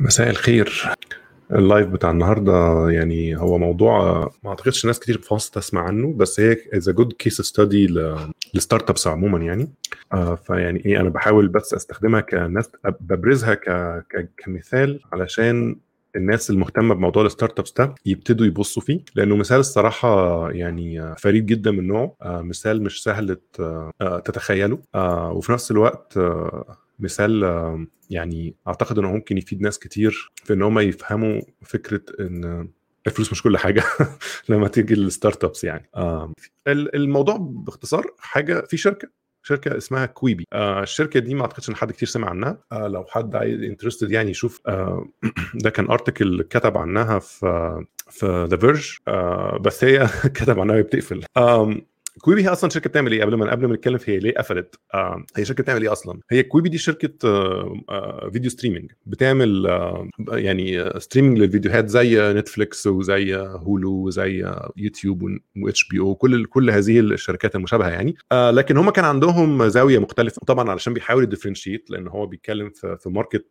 مساء الخير. ال live بتاع النهارده يعني هو موضوع ما أعتقدش ناس كتير مصر تسمع عنه بس هي is good case study لل startups عموما يعني. آه فيعني إيه أنا بحاول بس أستخدمها كناس ببرزها ك... ك... كمثال علشان الناس المهتمة بموضوع ال startups ده يبتدوا يبصوا فيه. لأنه مثال الصراحة يعني فريد جدا من نوعه. آه مثال مش سهل آه تتخيله. آه وفي نفس الوقت مثال يعني أعتقد إنه ممكن يفيد ناس كتير في إن هم يفهموا فكرة إن الفلوس مش كل حاجة لما تيجي ال startups يعني الموضوع باختصار حاجة في شركة شركة اسمها Quibi. آه الشركة دي ما أعتقدش إن حد كتير سمع عنها. آه لو حد عايز interested يعني يشوف آه ده كان article كتب عنها في في The Verge بس هي كتب عنها بتقفل. Quibi هي أصلا شركة بتعمل إيه؟ قبل ما قبل ما نتكلم في هي ليه قفلت؟ آه هي شركة بتعمل إيه أصلا؟ هي Quibi دي شركة آه آه video streaming. بتعمل يعني streaming للفيديوهات زي Netflix وزي Hulu وزي YouTube و HBO كل كل هذه الشركات المشابهة يعني. لكن هم كان عندهم زاوية مختلفة. طبعا علشان بيحاول ي differentiate لأن هو بيتكلم في, market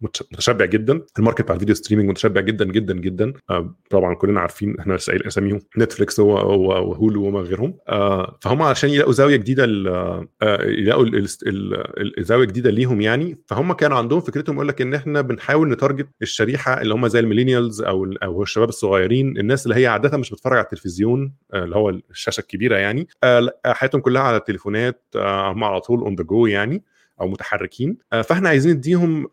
متشبع جدا. ال market بتاع ال video streaming متشبع جدا جدا جدا. آه طبعا كلنا عارفين إحنا أساميهم. Netflix هو و Hulu وما غيرهم. آه فهم عشان يلاقوا زاوية جديدة آه يلاقوا الزاويه الجديده ليهم يعني. فهم كانوا عندهم فكرتهم يقول لك إن إحنا بنحاول ن target الشريحة اللي هم زي ال millennials أو أو الشباب الصغيرين الناس اللي هي عادة مش بتتفرج على التلفزيون اللي هو الشاشة الكبيرة يعني. حياتهم كلها على التليفونات هم على طول on the go يعني. أو متحركين. فإحنا عايزين نديهم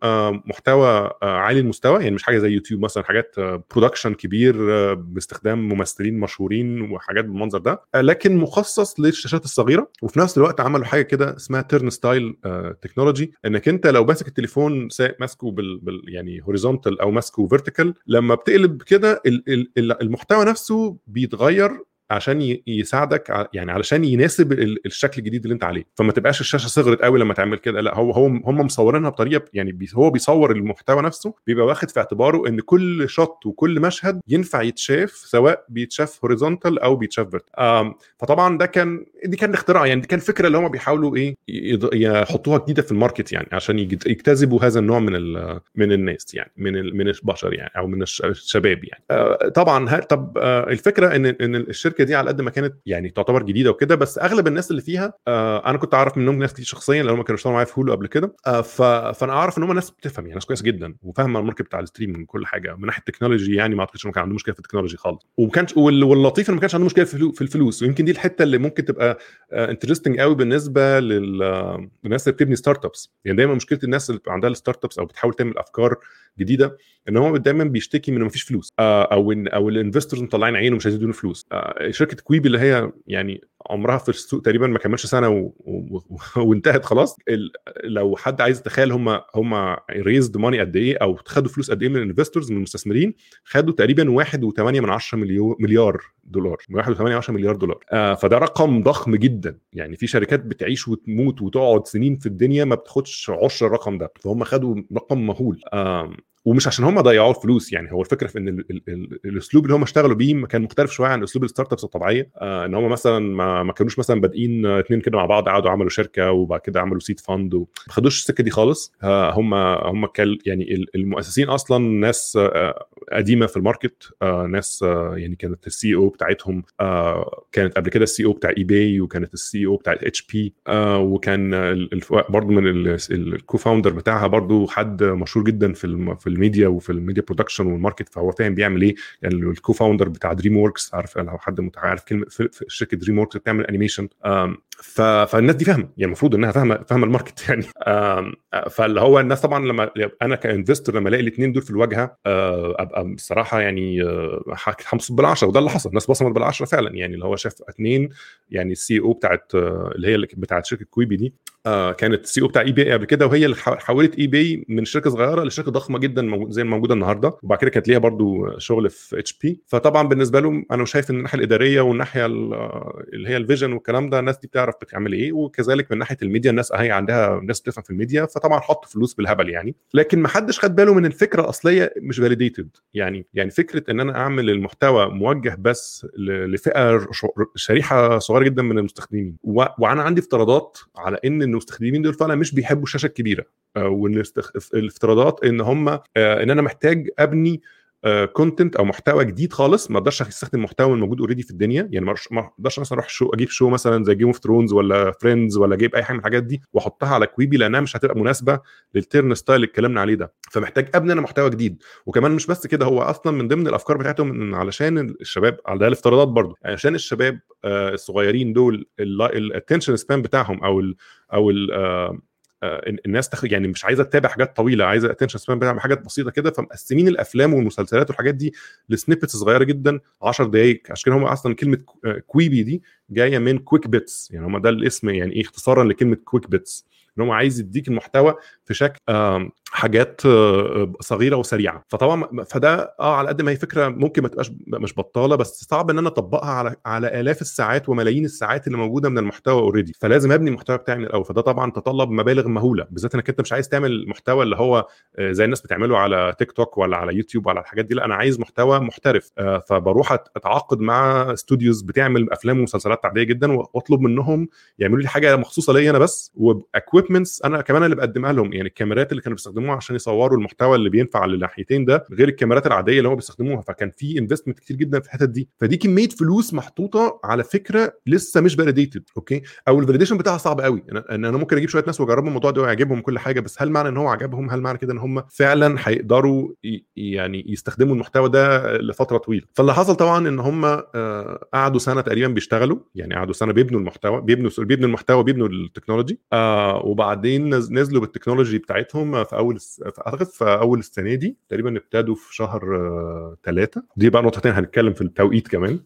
محتوى عالي المستوى. يعني مش حاجة زي يوتيوب مثلا حاجات production كبير باستخدام ممثلين مشهورين وحاجات بالمنظر ده. لكن مخصص للشاشات الصغيرة. وفي نفس الوقت عملوا حاجة كده اسمها Turnstyle technology إنك أنت لو ماسك التليفون ماسكه بال, بال يعني horizontal أو ماسكه vertical لما بتقلب كده المحتوى نفسه بيتغير عشان يساعدك يعني علشان يناسب الشكل الجديد اللي انت عليه. فما تبقاش الشاشة صغرت قوي لما تعمل كده. لا هو هو هم مصورينها بطريقة يعني هو بيصور المحتوى نفسه بيبقى واخد في اعتباره إن كل shot وكل مشهد ينفع يتشاف سواء بيتشاف horizontal أو بيتشاف فطبعا ده كان دي كان اختراع. يعني دي كان فكرة اللي هم بيحاولوا إيه يحطوها جديدة في ال market يعني عشان يجتذبوا هذا النوع من من الناس يعني من من البشر يعني أو من الشباب يعني. طبعا طب الفكرة إن إن الشركة الشركة دي على قد ما كانت يعني تعتبر جديدة وكده بس أغلب الناس اللي فيها آه أنا كنت أعرف منهم ناس كتير شخصيا لأن هم كانوا اشتغلوا معايا في Hulu قبل كده آه فأنا أعرف إن هم ناس بتفهم يعني ناس كويسة جدا وفاهمة ال market بتاع ال streaming وكل حاجة من ناحية ال technology يعني ما أعتقدش انهم كان عندهم مشكلة في ال technology خالص. وما كانش واللطيف انه ما كانش عندهم مشكلة في الفلوس ويمكن دي الحتة اللي ممكن تبقى interesting قوي بالنسبة للناس اللي بتبني startups يعني دايما مشكلة الناس اللي عندها ال startups أو بتحاول تعمل أفكار جديدة إن هو دايما بيشتكي من ما فيش فلوس آه أو ان أو ال investors مطلعين عينه ومش عايزين يدوا فلوس. آه شركة Quibi اللي هي يعني عمرها في السوق تقريبا ما كملش سنة و... و... وانتهت خلاص. ال... لو حد عايز يتخيل هم هم raised money قد إيه أو خدوا فلوس قد إيه من ال investors من المستثمرين خدوا تقريبا 1.8 من 10 مليون مليار دولار. 1.8 مليار دولار. آه فده رقم ضخم جدا. يعني في شركات بتعيش وتموت وتقعد سنين في الدنيا ما بتاخدش عشر الرقم ده. فهم خدوا رقم مهول. آه ومش عشان هم ضيعوا الفلوس يعني هو الفكرة في إن ال ال ال الأسلوب اللي هم اشتغلوا بيه كان مختلف شوية عن أسلوب ال startups الطبيعية. آه إن هم مثلا ما, ما كانوش مثلا بادئين اثنين كده مع بعض قعدوا عملوا شركة وبعد كده عملوا seed fund وما خدوش السكة دي خالص. آه هم هم كان يعني المؤسسين أصلا ناس آه قديمة في ال market آه ناس آه يعني كانت ال CEO بتاعتهم آه كانت قبل كده ال CEO بتاع eBay وكانت ال CEO بتاع HP آه وكان برضه من ال co-founder بتاعها برضه حد مشهور جدا في في الميديا وفي ال media production وال market فهو فاهم بيعمل إيه. يعني ال co-founder بتاع DreamWorks عارف لو حد عارف كلمة في شركة DreamWorks بتعمل animation فالناس دي فاهمة. يعني المفروض إنها فاهمة فاهمة ال market يعني. فاللي هو الناس طبعا لما أنا ك investor لما ألاقي الاثنين دول في الواجهة أبقى بصراحه يعني هبصم بالعشرة. وده اللي حصل. الناس بصمت بالعشرة فعلا. يعني اللي هو شاف اثنين يعني ال CEO بتاعت اللي هي بتاعت شركة Quibi دي آه كانت ال CEO بتاع eBay قبل كده وهي اللي حولت eBay من شركة صغيرة لشركة ضخمة جدا زي الموجودة النهارده. وبعد كده كانت ليها برضو شغل في HP. فطبعا بالنسبة لهم أنا شايف إن الناحية الإدارية والناحيه اللي هي ال vision والكلام ده الناس دي بتعرف بتعمل إيه. وكذلك من ناحية الميديا الناس هي عندها ناس بتفهم في الميديا فطبعا حطوا فلوس بالهبل يعني. لكن ما حدش خد باله من الفكرة الأصلية مش validated يعني. يعني فكرة إن أنا أعمل المحتوى موجه بس لفئة شريحة صغيرة جدا من المستخدمين. وأنا عندي افتراضات على إن المستخدمين دول فعلا مش بيحبوا الشاشة الكبيرة آه، وان الافتراضات إن هم إن أنا محتاج أبني content أو محتوى جديد خالص ما أقدرش أستخدم محتوى الموجود already في الدنيا. يعني ما أقدرش مثلا أروح show أجيب show مثلا زي Game of Thrones ولا Friends ولا أجيب أي حاجة من الحاجات دي وأحطها على Quibi لأنها مش هتبقى مناسبة لل Turnstyle اللي اتكلمنا عليه ده. فمحتاج أبني أنا محتوى جديد. وكمان مش بس كده هو أصلا من ضمن الأفكار بتاعتهم إن علشان الشباب على ده الافتراضات برضه عشان الشباب آه، الصغيرين دول ال attention span بتاعهم أو ال أو ال آه، الناس تاخد يعني مش عايزة تتابع حاجات طويلة عايزة attention span بتاع حاجات بسيطة كده فمقسمين الأفلام والمسلسلات والحاجات دي ل snippets صغيرة جدا 10 دقائق عشان كده هم أصلا كلمة Quibi دي جاية من quick bites يعني هم ده الاسم يعني إيه اختصارا لكلمة quick bites إن هو عايز يديك المحتوى في شكل حاجات آه، صغيرة وسريعة. فطبعا فده آه على قد ما هي فكرة ممكن ما تبقاش مش بطالة بس صعب إن أنا أطبقها على على آلاف الساعات وملايين الساعات اللي موجودة من المحتوى already فلازم أبني المحتوى بتاعي من الأول. فده طبعا تطلب مبالغ مهولة. بالذات إنك أنت مش عايز تعمل محتوى اللي هو آه، زي الناس بتعمله على تيك توك ولا على يوتيوب ولا الحاجات دي. لأ أنا عايز محتوى محترف. آه، فبروح أتعاقد مع studios بتعمل أفلام ومسلسلات عادية جدا وأطلب منهم يعملوا لي حاجة مخصوصة ليا أنا بس و equipments أنا كمان اللي بقدمها لهم يعني الكاميرات اللي كانوا بيستخدموها عشان يصوروا المحتوى اللي بينفع للناحيتين ده غير الكاميرات العادية اللي هم بيستخدموها فكان في investment كتير جدا في الحتت دي. فدي كمية فلوس محطوطة على فكرة لسه مش validated okay؟ أو ال validation بتاعها صعب قوي. إن أنا ممكن أجيب شوية ناس واجربوا الموضوع ده ويعجبهم كل حاجة بس هل معنى إن هو عجبهم؟ هل معنى كده إن هم فعلا هيقدروا يعني يستخدموا المحتوى ده لفترة طويلة؟ فاللي حصل طبعا إن هم آه، قعدوا سنة تقريبا بيشتغلوا يعني قعدوا سنة بيبنوا المحتوى بيبنوا بيبنوا المحتوى بيبنوا ال technology آه وبعدين نزلوا بال technology بتاعتهم في أول اعتقد في أول السنة دي تقريبا ابتدوا في شهر ثلاثة دي بقى نقطتين هنتكلم في التوقيت كمان.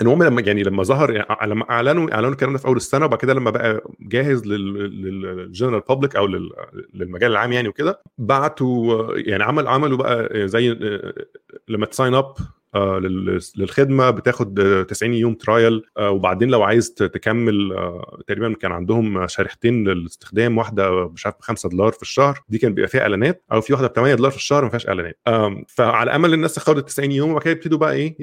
المهم لما يعني لما ظهر يعني لما أعلنوا أعلنوا الكلام ده في أول السنة وبعد كده لما بقى جاهز لل general public أو للمجال العام يعني وكده بعتوا يعني عمل عملوا بقى زي لما ت sign up آه، للخدمة بتاخد 90 يوم trial آه، وبعدين لو عايز تكمل آه، تقريبا كان عندهم شريحتين للاستخدام واحدة مش عارف ب 5 دولار في الشهر دي كان بيبقى فيها إعلانات أو في واحدة ب 8 دولار في الشهر ما فيهاش إعلانات. فعلى أمل الناس تاخد 90 يوم وبعد كده يبتدوا بقى إيه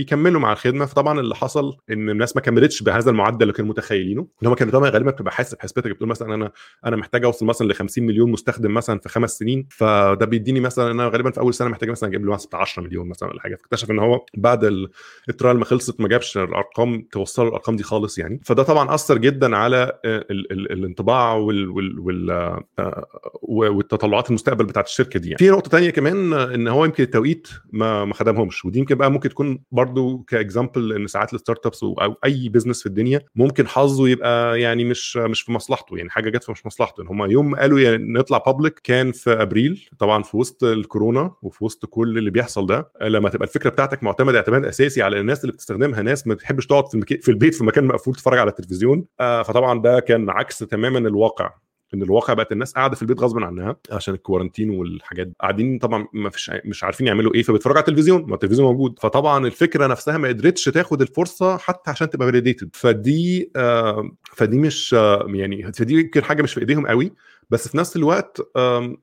يكملوا مع الخدمة. فطبعا اللي حصل إن الناس ما كملتش بهذا المعدل اللي كانوا متخيلينه. إن هم كانوا طبعا غالبا بتبقى حاسب حسبتك بتقول مثلا أنا أنا محتاج أوصل مثلا ل 50 مليون مستخدم مثلا في خمس سنين. فده بيديني مثلا أنا غالبا في أول سنة محتاج مثلا أجيب له مثلا 10 مليون مثلا ولا حاجة. فاكتشف إن هو بعد ال trial ما خلصت ما جابش الأرقام توصل الأرقام دي خالص يعني. فده طبعا أثر جدا على ال ال الانطباع وال وال وال آه، والتطلعات المستقبل بتاعت الشركة دي يعني. في نقطة تانية كمان إن هو يمكن التوقيت ما ما خدمهمش. ودي يمكن بقى ممكن تكون برضو ك example إن ساعات ال startups أو أي business في الدنيا ممكن حظه يبقى يعني مش مش في مصلحته يعني. حاجة جت في مش مصلحته إن هم يوم قالوا يعني نطلع public كان في أبريل طبعا في وسط الكورونا وفي وسط كل اللي بيحصل ده لما تبقى الفكرة بتاعتك معتمده اعتماد أساسي على الناس اللي بتستخدمها. ناس ما بتحبش تقعد في, المك... في البيت في مكان مقفول تتفرج على التلفزيون. آه فطبعا ده كان عكس تماما الواقع. إن الواقع بقت الناس قاعدة في البيت غصب عنها عشان ال quarantine والحاجات دي. قاعدين طبعا ما فيش مش عارفين يعملوا إيه فبيتفرجوا على التلفزيون ما التلفزيون موجود. فطبعا الفكرة نفسها ما قدرتش تاخد الفرصة حتى عشان تبقى validated فدي آه فدي مش آه يعني فدي يمكن حاجة مش في إيديهم قوي بس في نفس الوقت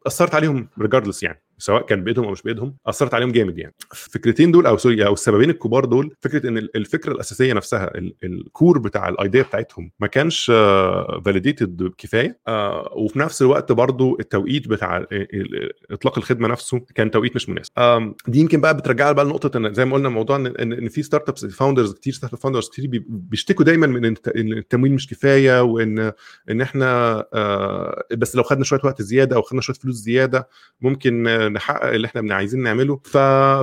أثرت عليهم regardless يعني. سواء كان بايدهم أو مش بايدهم أثرت عليهم جامد يعني. الفكرتين دول أو sorry أو السببين الكبار دول فكرة إن الفكرة الأساسية نفسها ال core بتاع ال idea بتاعتهم ما كانش validated كفاية آه، وفي نفس الوقت برضو التوقيت بتاع إطلاق الخدمة نفسه كان توقيت مش مناسب. دي يمكن بقى بترجع بقى لنقطة إن زي ما قلنا موضوع إن إن في startups founders كتير startup founders كتير بيشتكوا دايما من إن التمويل مش كفاية وإن إن إحنا آه، بس لو خدنا شوية وقت زيادة أو خدنا شوية فلوس زيادة ممكن نحقق اللي إحنا عايزين نعمله. ف...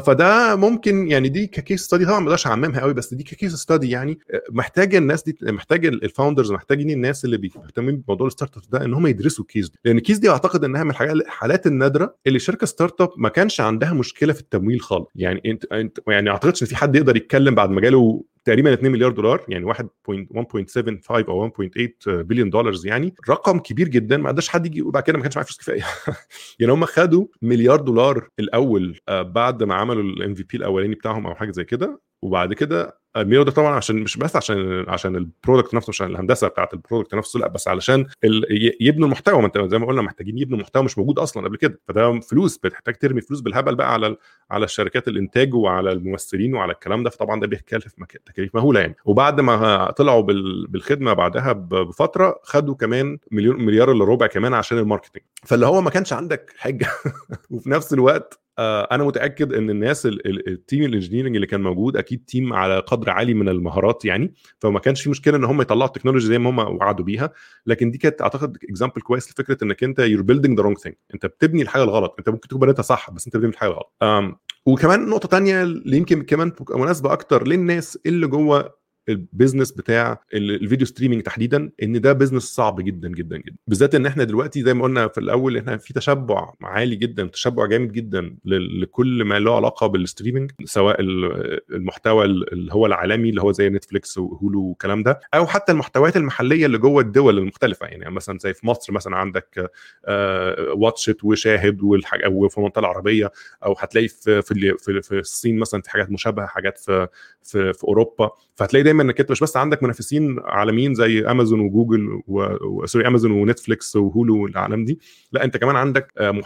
فده ممكن يعني دي ك case study طبعا ما أقدرش اعممها قوي بس دي ك case study يعني محتاجه الناس دي محتاج ال founders محتاجين الناس اللي بيهتموا بموضوع ال startup ده إن هم يدرسوا ال case دي. لأن ال case دي أعتقد إنها من الحالات النادرة اللي شركة startup ما كانش عندها مشكلة في التمويل خالص. يعني أنت أنت يعني أعتقدش إن في حد يقدر يتكلم بعد ما جاله تقريبا 2 مليار دولار يعني 1.1.75 أو 1.8 بليون دولار يعني رقم كبير جدا ما قدرش حد يجي وبعد كده ما كانش معاه فلوس كفاية. يعني هم خدوا مليار دولار الأول آه، بعد ما عملوا ال MVP الأولاني بتاعهم أو حاجة زي كده وبعد كده المليار ده طبعا عشان مش بس عشان عشان ال product نفسه عشان الهندسة بتاعت ال product نفسه لا بس علشان يبنوا المحتوى. ما انت زي ما قلنا محتاجين يبنوا محتوى مش موجود أصلا قبل كده. فده فلوس بتحتاج ترمي فلوس بالهبل بقى على على الشركات الإنتاج وعلى الممثلين وعلى الكلام ده. فطبعا ده بيكلف تكاليف مهولة يعني. وبعد ما طلعوا بالخدمة بعدها بفترة خدوا كمان مليون مليار إلا ربع كمان عشان ال marketing فاللي هو ما كانش عندك حاجة. وفي نفس الوقت أنا متأكد إن الناس ال team ال engineering اللي كان موجود أكيد team على قدر عالي من المهارات يعني فما كانش في مشكلة إن هم يطلعوا ال technology زي ما هم وعدوا بيها لكن دي كانت أعتقد example كويس لفكرة إنك أنت you're building the wrong thing أنت بتبني الحاجة الغلط أنت ممكن تكون بنيتها صح بس أنت بتبني الحاجة الغلط. وكمان نقطة تانية اللي يمكن كمان مناسبة أكتر للناس اللي جوه ال business بتاع ال video streaming تحديدا إن ده business صعب جدا جدا جدا. بالذات إن إحنا دلوقتي زي ما قلنا في الأول إحنا في تشبع عالي جدا تشبع جامد جدا لكل ما له علاقة بال streaming سواء المحتوى اللي هو العالمي اللي هو زي نتفليكس وهولو والكلام ده أو حتى المحتويات المحلية اللي جوه الدول المختلفة. يعني مثلا زي في مصر مثلا عندك Watch It وشاهد والحاجة وفي المنطقة العربية أو هتلاقي في في في الصين مثلا في حاجات مشابهة حاجات في في, في أوروبا. فهتلاقي دايما إنك أنت مش بس عندك منافسين عالميين زي امازون وجوجل و... sorry امازون ونتفليكس وهولو والعالم دي لا أنت كمان عندك آه،.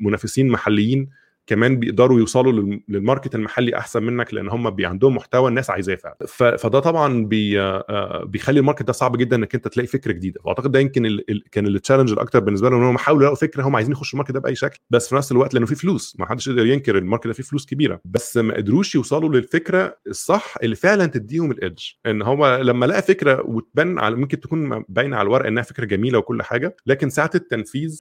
منافسين محليين كمان بيقدروا يوصلوا لل market المحلي أحسن منك لأن هم عندهم محتوى الناس عايزاه فعلا. فده طبعا آه، بيخلي ال market ده صعب جدا إنك أنت تلاقي فكرة جديدة. واعتقد ده يمكن كان ال challenge الأكتر بالنسبة لهم إن هم حاولوا يلاقوا فكرة هم عايزين يخشوا ال market ده بأي شكل بس في نفس الوقت لأنه في فلوس. ما حدش يقدر ينكر ال market ده فيه فلوس كبيرة. بس ما قدروش يوصلوا للفكرة الصح اللي فعلا تديهم ال edge. إن هو لما لقى فكرة وتبان على ممكن تكون باينة على الورق إنها فكرة جميلة وكل حاجة لكن ساعة التنفيذ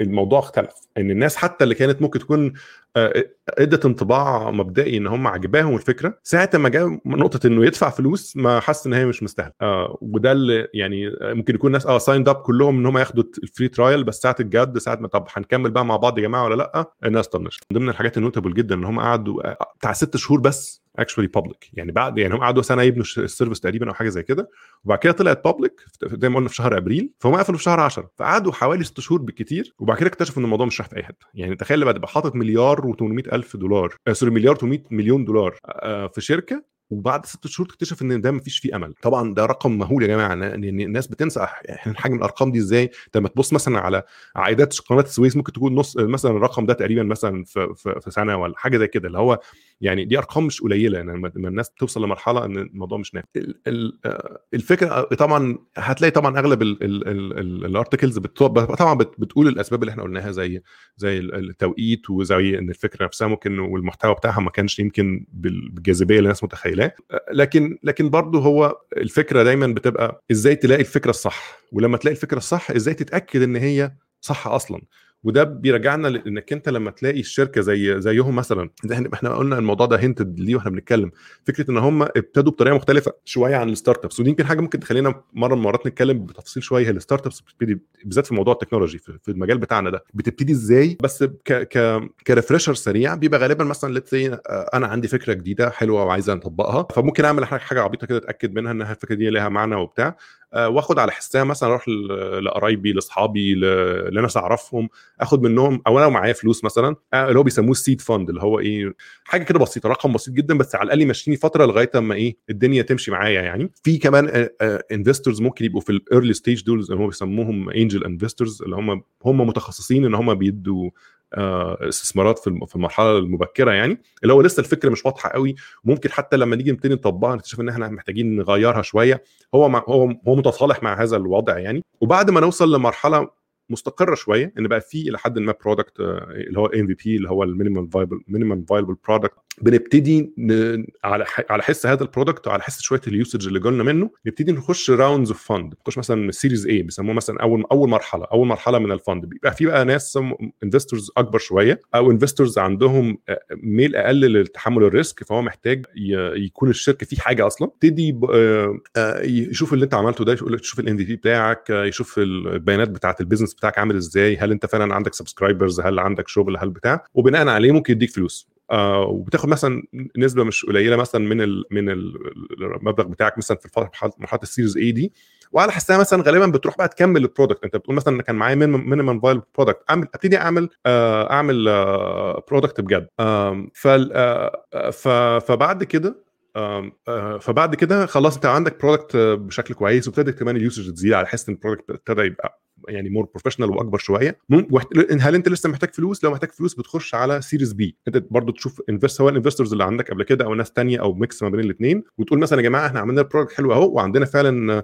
الموضوع اختلف. إن الناس حتى اللي كانت ممكن تكون آه، إدت انطباع مبدئي إن هم عجباهم الفكرة ساعه ما جاء نقطة إنه يدفع فلوس ما حس إن هي مش مستاهلة. آه وده اللي يعني ممكن يكون الناس آه signed up كلهم إن هم ياخدوا ال free trial بس ساعة الجد ساعة ما طب هنكمل بقى مع بعض يا جماعة ولا لأ؟ الناس طنشت. من ضمن الحاجات ال notable جدا إن هم قعدوا آه، بتاع ست شهور بس actually public يعني بعد يعني هم قعدوا سنة يبنوا ال service تقريبا أو حاجة زي كده. وبعد كده طلعت public زي ما قلنا في شهر أبريل. فهم قفلوا في شهر 10 فقعدوا حوالي ست شهور بالكتير. وبعد كده اكتشفوا إن الموضوع مش رايح في أي حتة. يعني تخيل بقى تبقى حاطط مليار و800 ألف دولار آه sorry مليار و800 مليون دولار آه في شركة. وبعد ست شهور تكتشف إن ده مفيش فيه أمل. طبعا ده رقم مهول يا جماعة ان الناس بتنسى إحنا حجم الأرقام دي إزاي؟ لما تبص مثلا على عائدات قناة السويس ممكن تكون نص مثلا الرقم ده تقريبا مثلا في, في, في سنة ولا حاجة زي كده. اللي هو يعني دي أرقام مش قليلة يعني لما الناس توصل لمرحلة إن الموضوع مش نافع. آه، الفكرة طبعا هتلاقي طبعا أغلب الارتكلز طبعا بتقول الأسباب اللي إحنا قلناها زي زي التوقيت وزي إن الفكرة نفسها ممكن والمحتوى بتاعها ما كانش يمكن بالجاذبية اللي الناس متخيلاه لكن لكن برضه هو الفكرة دايما بتبقى إزاي تلاقي الفكرة الصح؟ ولما تلاقي الفكرة الصح إزاي تتأكد إن هي صح أصلا؟ وده بيرجعنا لانك أنت لما تلاقي الشركة زي زيهم مثلا إحنا قلنا الموضوع ده هنتد ليه وإحنا بنتكلم. فكرة إن هم ابتدوا بطريقة مختلفة شوية عن ال startups ودي يمكن حاجة ممكن تخلينا مرة من المرات نتكلم بتفاصيل شوية. هي ال startups بتبتدي بالذات في موضوع ال technology في المجال بتاعنا ده بتبتدي إزاي؟ بس ك ك ك refresher سريع بيبقى غالبا مثلا أنا عندي فكرة جديدة حلوة وعايز أطبقها فممكن أعمل حاجة عبيطة كده أتأكد منها إنها الفكرة دي ليها معنى وبتاع. واخد على حسها مثلا أروح لقرايبي لأصحابي لناس أعرفهم آخد منهم أو أنا معايا فلوس مثلا آه، اللي هو بيسموه ال seed fund اللي هو إيه حاجة كده بسيطة رقم بسيط جدا بس على الأقل يمشيني فترة لغاية أما إيه الدنيا تمشي معايا يعني. في كمان investors آه، ممكن يبقوا في ال early stage دول اللي هم بيسموهم angel investors اللي هم هم متخصصين إن هم بيدوا آه، استثمارات في المرحلة المبكرة يعني اللي هو لسه الفكرة مش واضحة قوي. وممكن حتى لما نيجي نبتدي نطبقها نكتشف إن إحنا محتاجين نغيرها شوية هو هو هو متصالح مع هذا الوضع يعني. وبعد ما نوصل لمرحلة مستقرة شوية إن بقى في إلى حد ما product اللي هو MVP اللي هو ال minimum viable minimum viable product بنبتدي. على. على حس هذا ال product وعلى حس شوية ال usage اللي جالنا منه نبتدي نخش rounds of fund نخش مثلا series A بيسموه مثلا أول أول مرحلة أول مرحلة من ال fund بيبقى في بقى ناس investors أكبر شوية أو investors عندهم ميل أقل لتحمل ال risk فهو محتاج. يكون الشركة فيه حاجة أصلا يبتدي ب... يشوف اللي أنت عملته ده يشوف ال MVP بتاعك يشوف البيانات بتاعة ال business بتاعك عامل إزاي؟ هل أنت فعلا عندك subscribers هل عندك شغل؟ هل بتاع؟ وبناء عليه ممكن يديك فلوس. آه وبتاخد مثلا نسبة مش قليلة مثلا من ال من المبلغ بتاعك مثلا في مرحله ال series A دي. وعلى حسها مثلا غالبا بتروح بقى تكمل ال product أنت بتقول مثلا كان معايا minimum viable product أعمل أبتدي أعمل آه أعمل آه product بجد. آه فبعد كده آه، فبعد كده خلاص انت عندك product بشكل كويس وابتدت كمان ال usage تزيد على حس إن ال product ابتدى يبقى يعني more professional وأكبر شوية. هل انت لسه محتاج فلوس؟ لو محتاج فلوس بتخش على series B انت برضو تشوف invest سواء ال investors اللي عندك قبل كده أو ناس تانية أو mix ما بين الاثنين وتقول مثلا يا جماعة إحنا عملنا ال product حلو أهو وعندنا فعلا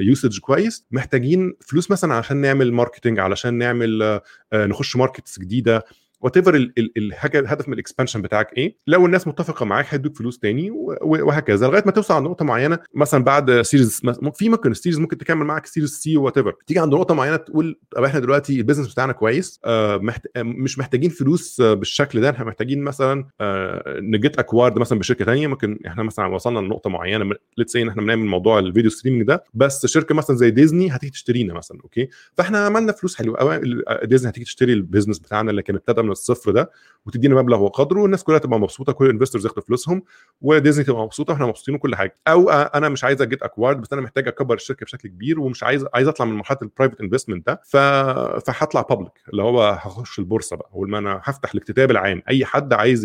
usage uh, كويس محتاجين فلوس مثلا عشان نعمل marketing علشان نعمل uh, نخش markets جديدة. whatever الهدف من ال expansion بتاعك إيه لو الناس متفقة معاك هيدوك فلوس تاني وهكذا لغاية ما توصل عند نقطة معينة مثلا بعد series في ممكن ال series ممكن تكمل معاك series C whatever تيجي عند نقطة معينة تقول طب إحنا دلوقتي ال business بتاعنا كويس آه محت... مش محتاجين فلوس بالشكل ده إحنا محتاجين مثلا آه ن get acquired مثلا بشركة ثانية ممكن إحنا مثلا وصلنا لنقطة معينة let's إن إحنا بنعمل موضوع ال video streaming ده بس شركة مثلا زي ديزني هتيجي تشترينا مثلا okay؟ فإحنا عملنا فلوس حلوة ديزني هتيجي تشتري ال business بتاعنا اللي كان ابتدى من الصفر ده وتدينا مبلغ وقدره والناس كلها تبقى مبسوطة كل ال investors ياخدوا فلوسهم وديزني تبقى مبسوطة وإحنا مبسوطين وكل حاجة. أو أنا مش عايز أ get acquired بس أنا محتاج أكبر الشركة بشكل كبير ومش عايز عايز أطلع من مرحلة ال private investment ده. ف... فهطلع public اللي هو هخش البورصة بقى ما أنا هفتح الاكتتاب العام. أي حد عايز.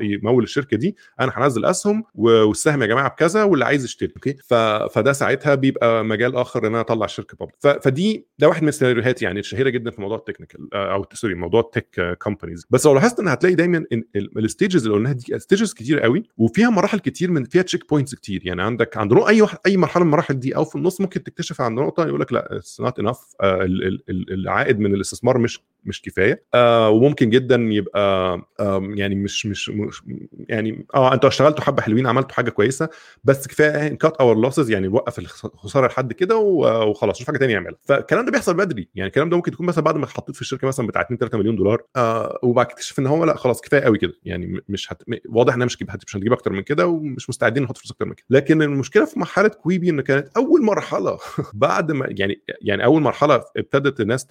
يمول الشركة دي أنا هنزل أسهم والسهم يا جماعة بكذا واللي عايز يشتري. okay؟ ف... فده ساعتها بيبقى مجال آخر إن أنا أطلع الشركة public ف... فدي ده واحد من السيناريوهات يعني الشهيره جدا في موضوع ال technical أو sorry موضوع ال tech companies بس لو لاحظت إن هتلاقي دايما إن ال stages اللي قلناها دي stages كتير قوي وفيها مراحل كتير من فيها check points كتير. يعني عندك عند أي واحد أي مرحلة من المراحل دي أو في النص ممكن تكتشف عند نقطة يقول لك لأ it's not enough العائد من الاستثمار مش مش كفاية. آه وممكن جدا يبقى آه يعني مش مش, مش يعني آه أنتوا اشتغلتوا حبة حلوين عملتوا حاجة كويسة بس كفاية cut our losses يعني نوقف الخساره لحد كده وخلاص شوف حاجة ثانية يعملها فالكلام ده بيحصل بدري. يعني الكلام ده ممكن يكون مثلا بعد ما اتحطيت في الشركة مثلا بتاع 2 3 مليون دولار آه وبعد كده تكتشف إن هو لأ خلاص كفاية قوي كده. يعني مش هت... واضح انها مش مش هنجيب أكتر من كده ومش مستعدين نحط فلوس أكتر من كده. لكن المشكلة في مرحلة Quibi إن كانت أول مرحلة بعد ما يعني يعني أول مرحلة ابتدت الناس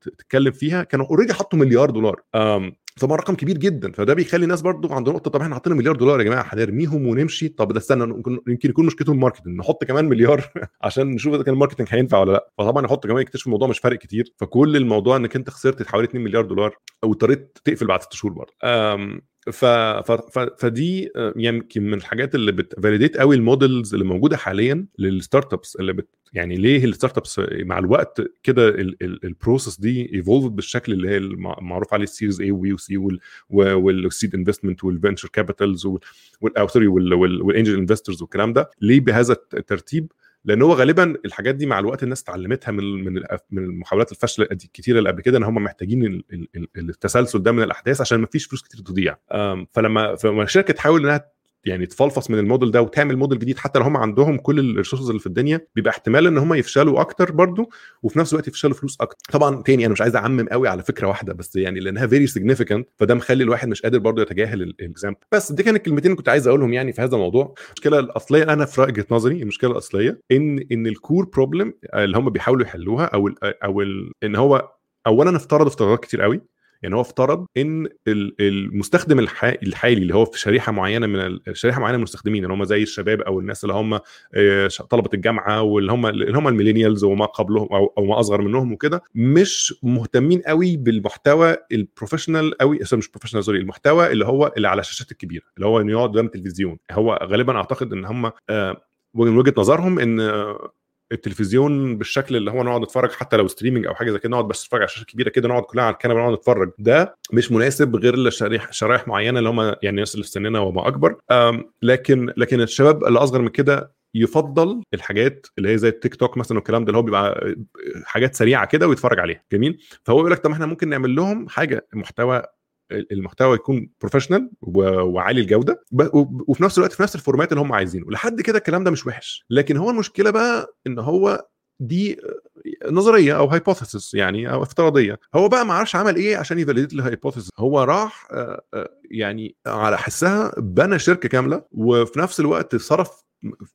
تتكلم فيها كانوا already حطوا مليار دولار. طبعا رقم كبير جدا. فده بيخلي الناس برضو عند نقطة طب إحنا حاطين مليار دولار يا جماعة هنرميهم ونمشي؟ طب ده استنى يمكن يكون مشكلتهم ال marketing نحط كمان مليار عشان نشوف إذا كان ال marketing هينفع ولا لأ. فطبعا يحط كمان يكتشف الموضوع مش فارق كتير. فكل الموضوع إنك أنت خسرت حوالي 2 مليار دولار واضطريت تقفل بعد ست شهور برضه ف... ف... ف... فدي يمكن من الحاجات اللي بت validate قوي ال models اللي موجودة حاليا لل startups اللي بت... يعني ليه ال startups مع الوقت كده ال process دي evolved بالشكل اللي هي المعروف عليه السيريز اي وبي وسي والسيد انفستمنت والفنشر كابيتالز والانجل انفسترز والكلام ده. ليه بهذا الترتيب؟ لأن هو غالبا الحاجات دي مع الوقت الناس اتعلمتها من من من المحاولات الفاشلة الكتيره اللي قبل كده إن هم محتاجين التسلسل ده من الأحداث عشان ما فيش فلوس كتير تضيع. فلما فلما الشركة تحاول إنها يعني تفلفص من الموديل ده وتعمل موديل جديد حتى لو هم عندهم كل ال resources اللي في الدنيا بيبقى احتمال إن هم يفشلوا أكتر برضو وفي نفس الوقت يفشلوا فلوس أكتر. طبعا تاني أنا مش عايز أعمم قوي على فكرة واحدة بس يعني لأنها very significant فده مخلي الواحد مش قادر برضو يتجاهل ال example بس دي كانت الكلمتين اللي كنت عايز أقولهم يعني في هذا الموضوع. المشكلة الأصلية أنا في وجهة نظري المشكلة الأصلية ان إن ال core problem اللي هم بيحاولوا يحلوها أو ال أو ال إن هو اولا افترض افتراضات كتير قوي يعني هو افترض إن المستخدم الحالي اللي هو في شريحة معينة من شريحة معينة من المستخدمين اللي هم زي الشباب أو الناس اللي هم طلبة الجامعة واللي هم اللي هم ال millennials وما قبلهم أو ما أصغر منهم وكده مش مهتمين قوي بالمحتوى ال professional قوي مش professional sorry المحتوى اللي هو اللي على الشاشات الكبيرة اللي هو انه يقعد قدام التلفزيون. هو غالبا أعتقد إن هم من وجهة نظرهم إن التلفزيون بالشكل اللي هو نقعد نتفرج حتى لو streaming أو حاجة زي كده نقعد بس نتفرج على شاشه كبيرة كده نقعد كلنا على الكنبة نقعد نتفرج. ده مش مناسب غير لشريح شرايح معينة اللي هم يعني الناس اللي في سننا وما أكبر. لكن لكن الشباب اللي أصغر من كده يفضل الحاجات اللي هي زي التيك توك مثلا والكلام ده اللي هو بيبقى حاجات سريعة كده ويتفرج عليها. جميل؟ فهو يقول لك طب إحنا ممكن نعمل لهم حاجة محتوى المحتوى يكون professional وعالي الجودة. وفي نفس الوقت في نفس ال format اللي هم عايزينه. لحد كده الكلام ده مش وحش. لكن هو المشكلة بقى إن هو دي نظرية أو hypothesis يعني أو افتراضية. هو بقى ما عرفش عمل إيه عشان ي validate ال hypothesis هو راح يعني على حسها بنى شركة كاملة وفي نفس الوقت صرف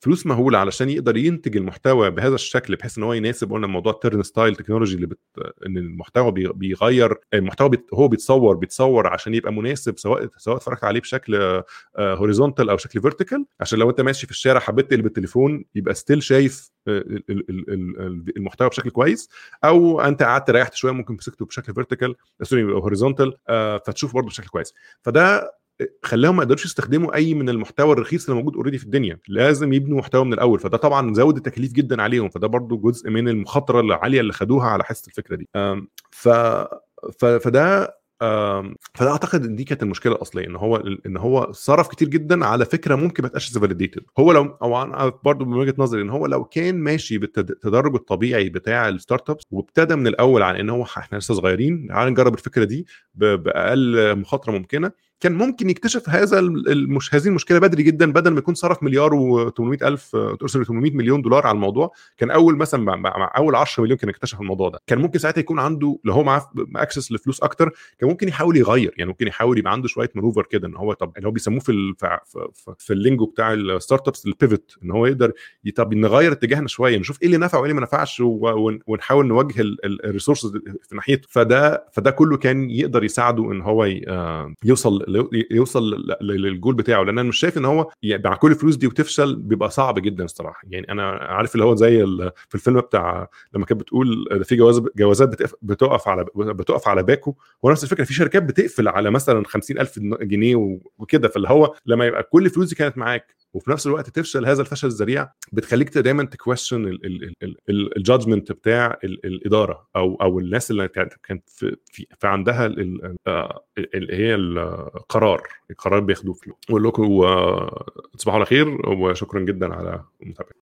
فلوس مهولة علشان يقدر ينتج المحتوى بهذا الشكل بحيث إن هو يناسب قلنا موضوع ال Turnstyle technology اللي بت... إن المحتوى بيغير المحتوى بيت... هو بيتصور بيتصور عشان يبقى مناسب سواء سواء اتفرجت عليه بشكل horizontal أو شكل vertical عشان لو أنت ماشي في الشارع حبيت تقلب التليفون يبقى still شايف المحتوى بشكل كويس. أو أنت قعدت ريحت شوية ممكن مسكته بشكل vertical sorry horizontal فتشوف برضه بشكل كويس. فده خلاهم ما يقدروش يستخدموا أي من المحتوى الرخيص اللي موجود already في الدنيا. لازم يبنوا محتوى من الأول. فده طبعا زود التكاليف جدا عليهم. فده برضو جزء من المخاطرة العالية اللي خدوها على حس الفكرة دي. ف فده فده أعتقد إن دي كانت المشكلة الأصلية. إن هو إن هو صرف كتير جدا على فكرة ممكن ما تبقاش validated هو لو أو أنا برضه من وجهة نظري إن هو لو كان ماشي بالتدرج الطبيعي بتاع ال startups وابتدى من الأول على إن هو إحنا لسه صغيرين تعال نجرب الفكرة دي بأقل مخاطرة ممكنة كان ممكن يكتشف هذا المش هذه المشكلة بدري جدا بدل ما يكون صرف مليار و800 ألف 800 مليون دولار على الموضوع كان أول مثلا مع أول 10 مليون كان اكتشف الموضوع ده. كان ممكن ساعتها يكون عنده لو هو معاه access لفلوس أكتر كان ممكن يحاول يغير يعني ممكن يحاول يبقى عنده شوية maneuver كده إن هو طب اللي هو بيسموه في في, في ال lingo بتاع ال startups ال pivot إن هو يقدر طب نغير اتجاهنا شوية نشوف إيه اللي نفع وإيه اللي ما نفعش ونحاول نوجه ال resources في ناحيته فده فده كله كان يقدر يساعده إن هو يوصل يوصل للجول بتاعه لأن أنا مش شايف إن هو يعني مع كل الفلوس دي وتفشل بيبقى صعب جدا الصراحة. يعني أنا عارف اللي هو زي في الفيلم بتاع لما كانت بتقول في جواز جوازات بتقف على بتقف على باكو هو نفس الفكرة في شركات بتقفل على مثلا 50000 جنيه وكده فاللي هو لما يبقى كل الفلوس دي كانت معاك وفي نفس الوقت تفشل هذا الفشل الذريع بتخليك دايما ت question الجادجمنت بتاع الإدارة أو أو الناس اللي كانت في, في, في عندها اللي هي القرار القرار بياخدوه فيه أقول لكم تصبحوا على خير وشكرا جدا على المتابعة.